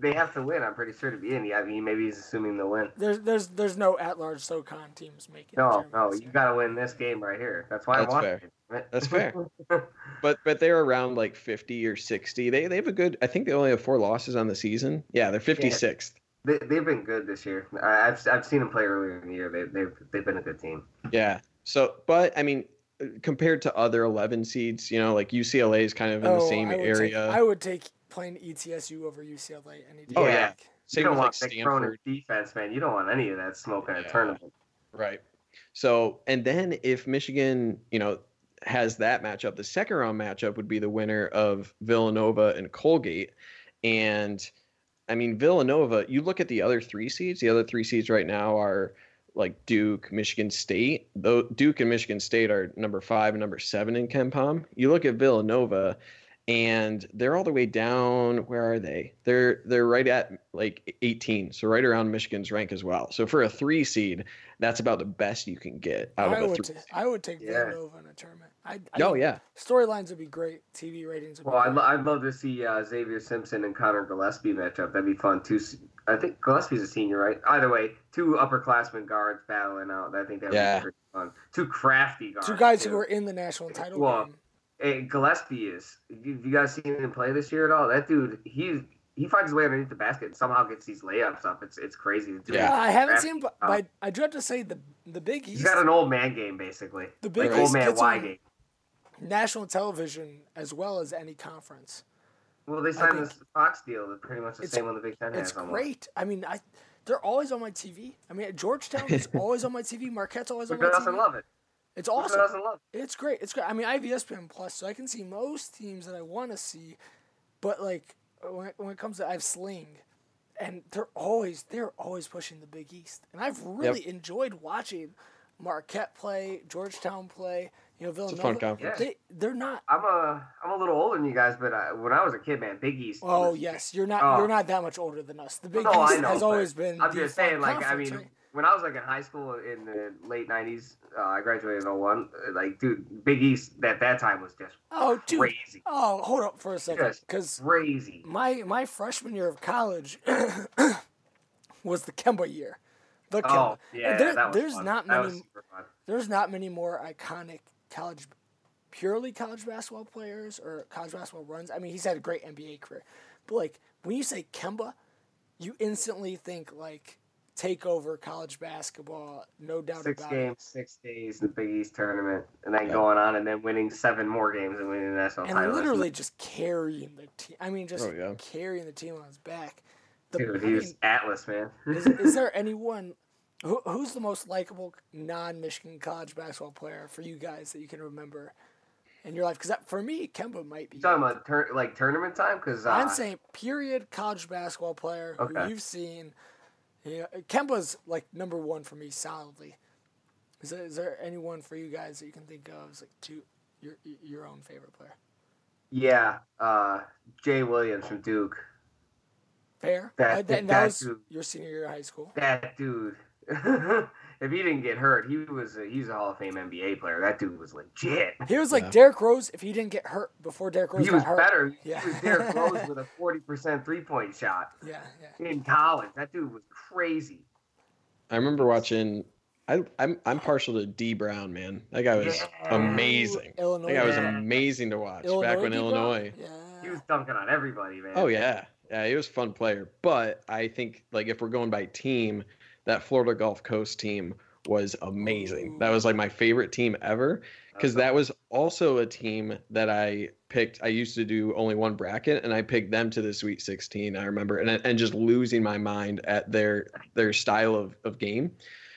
they have to win. I'm pretty sure to be in. Yeah, I mean, maybe he's assuming they'll win. There's there's there's no at large SoCon teams making. No, no, you got to win this game right here. That's why That's I'm fair. it. That's fair. but but they're around like 50 or 60. They they have a good. I think they only have four losses on the season. Yeah, they're 56th. They, they've been good this year. I, I've I've seen them play earlier in the year. They, they've they've been a good team. Yeah. So, but I mean, compared to other 11 seeds, you know, like UCLA is kind of in the Oh, same I area. Take, I would take playing ETSU over UCLA any day. Oh, Yeah. yeah. Like, Same you don't with like want Nick Stanford. defense, man. You don't want any of that smoke in a Yeah. tournament. Right. So, and then if Michigan, you know, has that matchup, the second round matchup would be the winner of Villanova and Colgate. And I mean, Villanova, you look at the other three seeds, the other three seeds right now are like Duke, Michigan State. Though Duke and Michigan State are number five and number seven in KenPom. You look at Villanova and they're all the way down. Where are they? They're they're right at like 18, so right around Michigan's rank as well. So for a three seed, that's about the best you can get out I of a would three. ta- I would take Yeah. Villanova in a tournament. I, I Oh yeah, storylines would be great. TV ratings would Well, I'd, lo- I'd love to see uh, Xavier Simpson and Connor Gillespie matchup. That'd be fun too. I think Gillespie's a senior, right? Either way, two upperclassmen guards battling out. I think that would Yeah. be pretty fun. Two crafty guards. Two guys too. who were in the national title Well, game. Hey, Gillespie is. You, you guys seen him play this year at all? That dude, he he finds his way underneath the basket and somehow gets these layups up. It's it's crazy. The dude Yeah. Yeah, I haven't crafty. seen, but, but I do have to say the the Big East. He's got an old man game basically. the Big Like East old man gets Y on game. national television as well as any conference. Well, they signed think this Fox deal. That's pretty much the same one the Big Ten It's has. almost. great. I mean, I they're always on my TV. I mean, Georgetown is always on my TV. Marquette's always on Who my doesn't TV. love it? It's awesome. doesn't love? It's great. It's great. I mean, I have ESPN Plus, so I can see most teams that I want to see. But like when it, when it comes to, I have Sling, and they're always they're always pushing the Big East, and I've really enjoyed watching Marquette play, Georgetown play. You know, It's a Villanova. fun conference. They they're not. I'm a I'm a little older than you guys, but I, when I was a kid, man, Big East. Oh was- yes, you're not. Oh. You're not that much older than us. The Big No, East know, has always been. I'm just saying, like, I mean, right? When I was like in high school in the late '90s, uh, I graduated in 01. Like, dude, Big East at that time was just Oh, dude. crazy, Oh, hold up for a second, because crazy. my my freshman year of college was the Kemba year. The Kemba. Oh yeah, There- that was there's fun. not many. Was super fun. There's not many more iconic college, purely college basketball players or college basketball runs. I mean, he's had a great NBA career, but like when you say Kemba, you instantly think like take over college basketball, no doubt Six about it. games, six days, the Big East tournament, and then Yeah. going on and then winning seven more games and winning the national and title. literally just carrying the team. I mean, just Oh, yeah. carrying the team on his back. The, dude, I he was mean, Atlas, man. is, is there anyone who, who's the most likable non-Michigan college basketball player for you guys that you can remember in your life? Because for me, Kemba might be. You talking about tur- like tournament time? Because uh, I'm saying period college basketball player Okay. who you've seen. Yeah, Kemba's like number one for me solidly. Is there, is there anyone for you guys that you can think of as like two your your own favorite player? yeah, uh, Jay Williams from Duke. Fair. That- Uh, and that, that was dude. your senior year of high school. That dude. if he didn't get hurt, he was a, he's a Hall of Fame NBA player. That dude was legit. He was like Yeah. Derrick Rose if he didn't get hurt before Derrick Rose He got was hurt. better. Yeah. He was Derrick Rose with a forty percent three point shot Yeah, yeah. in college. That dude was crazy. I remember watching. I, I'm I'm partial to Dee Brown, man. That guy was Yeah. amazing. Illinois. That guy was amazing to watch Illinois back when Dee Brown? Illinois. Yeah. He was dunking on everybody, man. Oh yeah, yeah, he was a fun player. But I think like if we're going by team, that Florida Gulf Coast team was amazing. That was like my favorite team ever because that was also a team that I picked. I used to do only one bracket, and I picked them to the Sweet 16. I remember, and and just losing my mind at their their style of of game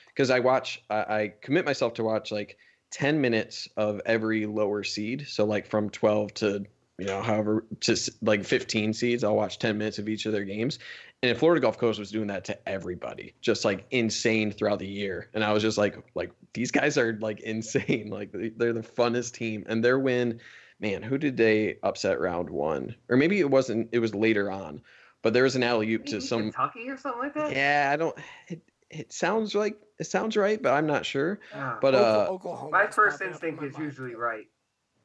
because I watch. I, I commit myself to watch like 10 minutes of every lower seed. So like from 12 to you know, however, just like 15 seeds, I'll watch 10 minutes of each of their games. And if Florida Gulf Coast was doing that to everybody, just like insane throughout the year. And I was just like, like these guys are like insane. Like they're the funnest team. And their win, man, who did they upset round one? Or maybe it wasn't, it was later on. But there was an alley oop to some. Kentucky or something like that. Yeah, I don't. It, it sounds like it sounds right, but I'm not sure. Yeah. But uh, Oklahoma. my first popping up in instinct my is mind. usually right.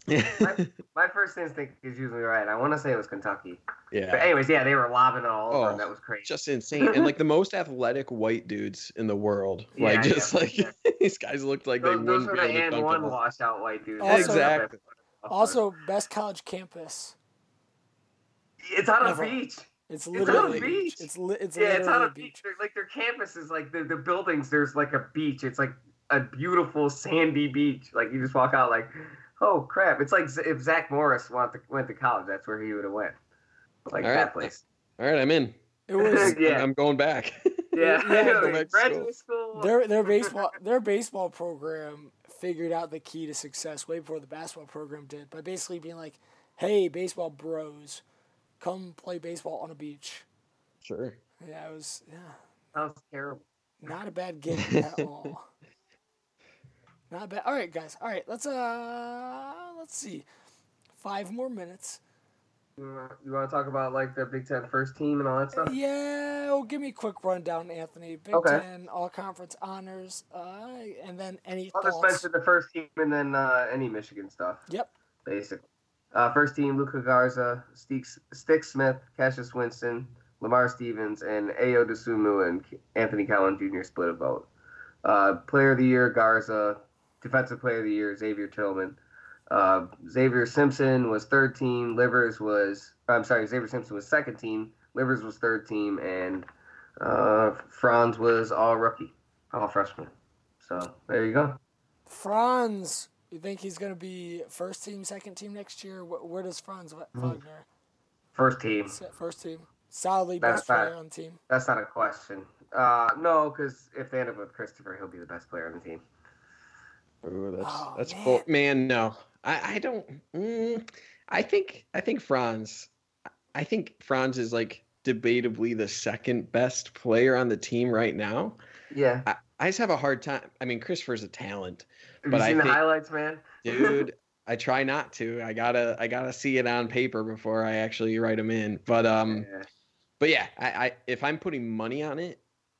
My first instinct is usually right. I want to say it was Kentucky. Yeah. But yeah, anyways, yeah, they were lobbing it all over, Oh, and that was crazy. just insane, and like the most athletic white dudes in the world. Like Yeah, just yeah, like yeah. these guys looked like they those, those wouldn't were be the able to and dunk one them. washed out white dudes. Also- Exactly. Also, best college campus. it's on a beach. It's on a literally a beach. beach. It's li- it's Yeah, it's on a a beach. beach. Like their campus is like the, the buildings. There's like a beach. It's like a beautiful sandy beach. Like you just walk out like, oh crap! It's like if Zach Morris went to, went to college, that's where he would have went. Like All that right. place. All right, I'm in. It was Yeah. I'm going back. Yeah, Yeah, I know, back to graduate school. their their baseball their baseball program figured out the key to success way before the basketball program did by basically being like, "Hey, baseball bros, come play baseball on a beach." sure. Yeah, it was yeah, That was terrible. not a bad gig at all. Not bad. All right, guys. All right, let's uh let's see. Five more minutes. You want, to talk about like the Big Ten first team and all that stuff? Yeah, well, give me a quick rundown, Anthony. Big Okay. Ten, all conference honors, uh, and then any I'll just mention the first team and then uh, any Michigan stuff. Yep. Basically. Uh, first team: Luka Garza, Stix Smith, Cassius Winston, Lamar Stevens, and Ayo Dosunmu and Anthony Cowan Jr. split a vote. Uh, player of the year: Garza. Defensive player of the year: Xavier Tillman. Uh, Xavier Simpson was third team. Livers was I'm sorry, Xavier Simpson was second team. Livers was third team, and uh, Franz was all rookie, all freshman. So there you go. Franz, you think he's going to be first team, second team next year? Where, where does Franz Hmm. Wagner First team. First team, solidly That's best player on the team. That's not a question. Uh, no, because if they end up with Christopher, he'll be the best player on the team. Ooh, that's Oh, that's man. man. No, I I don't. Mm, I think I think Franz. I think Franz is like debatably the second best player on the team right now. Yeah. I I just have a hard time. I mean, Christopher's a talent, Have But you I seen the think- highlights, man? dude. I try not to. I gotta I gotta see it on paper before I actually write him in. But um, Yeah. but yeah, I, I if I'm putting money on it,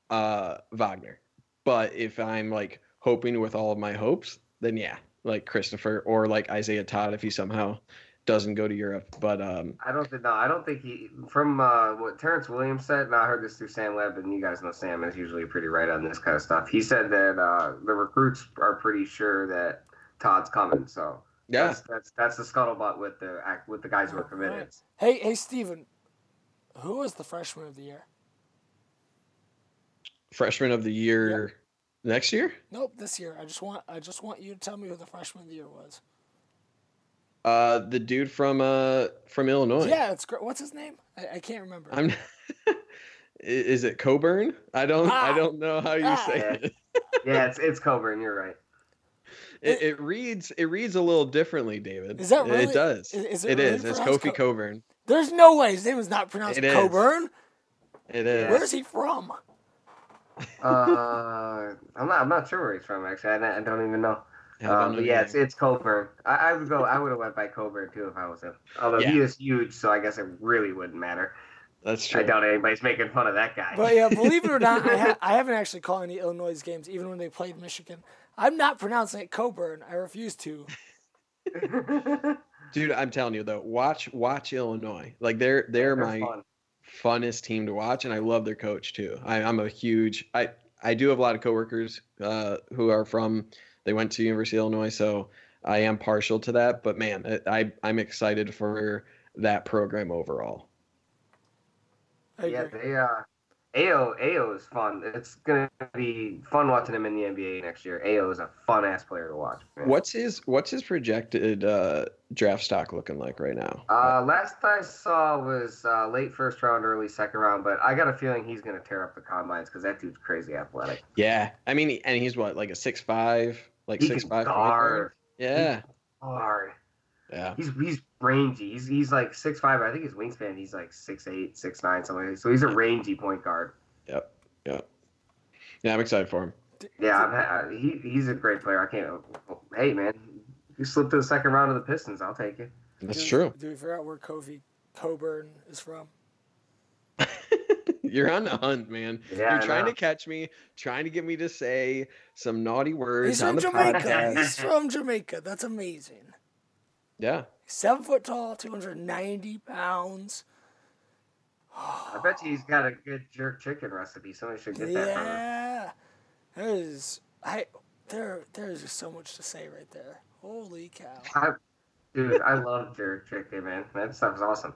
uh, Wagner. But if I'm like hoping with all of my hopes, then yeah, like Christopher or like Isaiah Todd if he somehow doesn't go to Europe. But um, I don't think no, I don't think he from uh, what Terrence Williams said, and I heard this through Sam Webb, and you guys know Sam is usually pretty right on this kind of stuff. He said that uh, the recruits are pretty sure that Todd's coming, so yeah, that's that's that's the scuttlebutt with the act with the guys who are committed. Right. Hey, hey, Steven, who was the freshman of the year? freshman of the year next year. Nope, this year. I just want I just want you to tell me who the freshman of the year was. Uh, the dude from uh from Illinois. Yeah, it's great. What's his name? I, I can't remember. I'm. Is it Coburn? I don't. I Ah. don't know how you Ah. say it. Yeah, it's it's Coburn. You're right. it. It reads. It reads a little differently, David. Is that It- really- It does. is- is it it really is. It's Kofi Co- Coburn. There's no way his name is not pronounced It is. Coburn. It is. Where's he from? Uh, I'm not. I'm not sure where he's from. Actually, I, don't- I don't even know. I don't Um, but yeah, it's it's Coburn. I, I would go. I would have went by Coburn too if I was him. Although he is huge, so I guess it really wouldn't matter. That's true. I doubt anybody's making fun of that guy. But yeah, believe it or not, I, ha- I haven't actually called any Illinois games, even when they played Michigan. I'm not pronouncing it Coburn. I refuse to. Dude, I'm telling you though, watch watch Illinois. Like they're they're, my fun. Funnest team to watch, and I love their coach too. I, I'm a huge. I I do have a lot of coworkers uh, who are from. They went to University of Illinois, so I am partial to that. But man, I I'm excited for that program overall. I Yeah, they uh, Ayo Ayo is fun. It's gonna be fun watching him in the NBA next year. Ayo is a fun ass player to watch. man. What's his What's his projected uh, draft stock looking like right now? Uh, last I saw was uh, late first round, early second round, but I got a feeling he's gonna tear up the combines because that dude's crazy athletic. yeah, I mean, and he's what like a six five, like He six five. guard Yeah, hard. yeah. He's he's rangy. He's he's like six five. I think his wingspan he's like six eight, six nine, something. Like that. So he's a rangy point guard. Yep, yep. Yeah, I'm excited for him. Yeah, I'm, ha- uh, he he's a great player. I can't. Hey man, you slip to the second round of the Pistons. I'll take it. That's Do- true. Do we figure out where Kofi Coburn is from? You're on the hunt, man. Yeah, You're trying know. to catch me, trying to get me to say some naughty words He's on from the Jamaica. podcast. He's from Jamaica. That's amazing. Yeah, Seven foot tall, 290 pounds. I bet you he's got a good jerk chicken recipe. Somebody should get that from him. Yeah. There is I there there is just so much to say right there. Holy cow. I, dude, I love jerk chicken, man. That sounds awesome.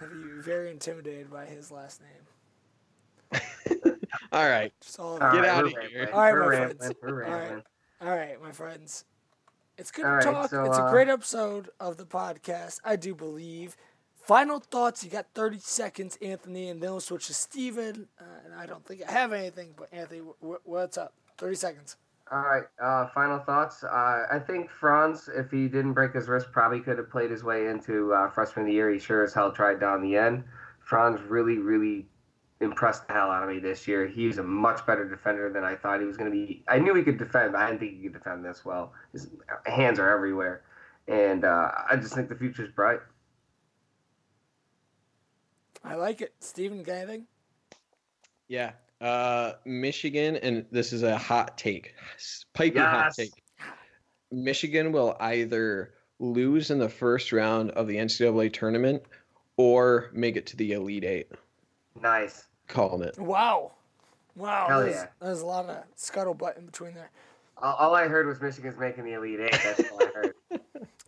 I'd be very intimidated by his last name. all right. All, All Get right, outta we're here. rambling. All right, we're my rambling. friends. We're All right, all right, my friends. It's good All to right, talk. so, it's a uh, great episode of the podcast, I do believe. Final thoughts. You got 30 seconds, Anthony, and then we'll switch to Steven. Uh, and I don't think I have anything, but Anthony, w- what's up? 30 seconds. All right. Uh, final thoughts. Uh, I think Franz, if he didn't break his wrist, probably could have played his way into uh, freshman of the year. He sure as hell tried down the end. Franz really, really impressed the hell out of me this year. He's a much better defender than I thought he was going to be. I knew he could defend, but I didn't think he could defend this well. His hands are everywhere, and uh, I just think the future's bright. I like it. Steven, got anything? Yeah. Uh, Michigan, and this is a hot take, piping hot take. Michigan will either lose in the first round of the NCAA tournament or make it to the Elite Eight. Nice. Calling it. Wow. Wow. Hell there's, yeah. there's a lot of scuttlebutt in between there. All, all I heard was Michigan's making the Elite Eight. That's all I heard.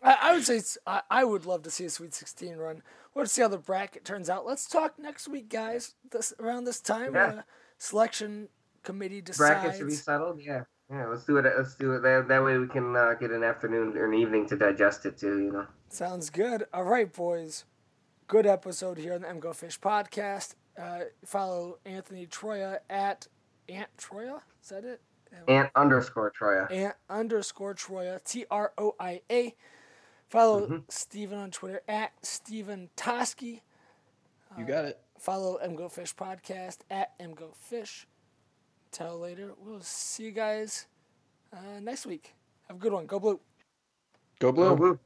I, I would say it's, I, I would love to see a Sweet 16 run. We'll see how the bracket turns out. Let's talk next week, guys. This around this time, Yeah. uh, selection committee decides. Bracket should be settled. Yeah. Yeah. Let's do it. Let's do it. That, that way we can uh, get an afternoon or an evening to digest it too. You know. Sounds good. All right, boys. Good episode here on the MGO Fish podcast. Uh, follow Anthony Troia at Ant Troia. Is that it? Ant underscore Troia. Ant underscore Troia, T R O I A. Follow Mhm. Steven on Twitter at Steven Toski. You got it. Follow MGO Fish Podcast at MGO Fish. tell later. We'll see you guys uh, next week. Have a good one. Go blue. Go blue. Go blue.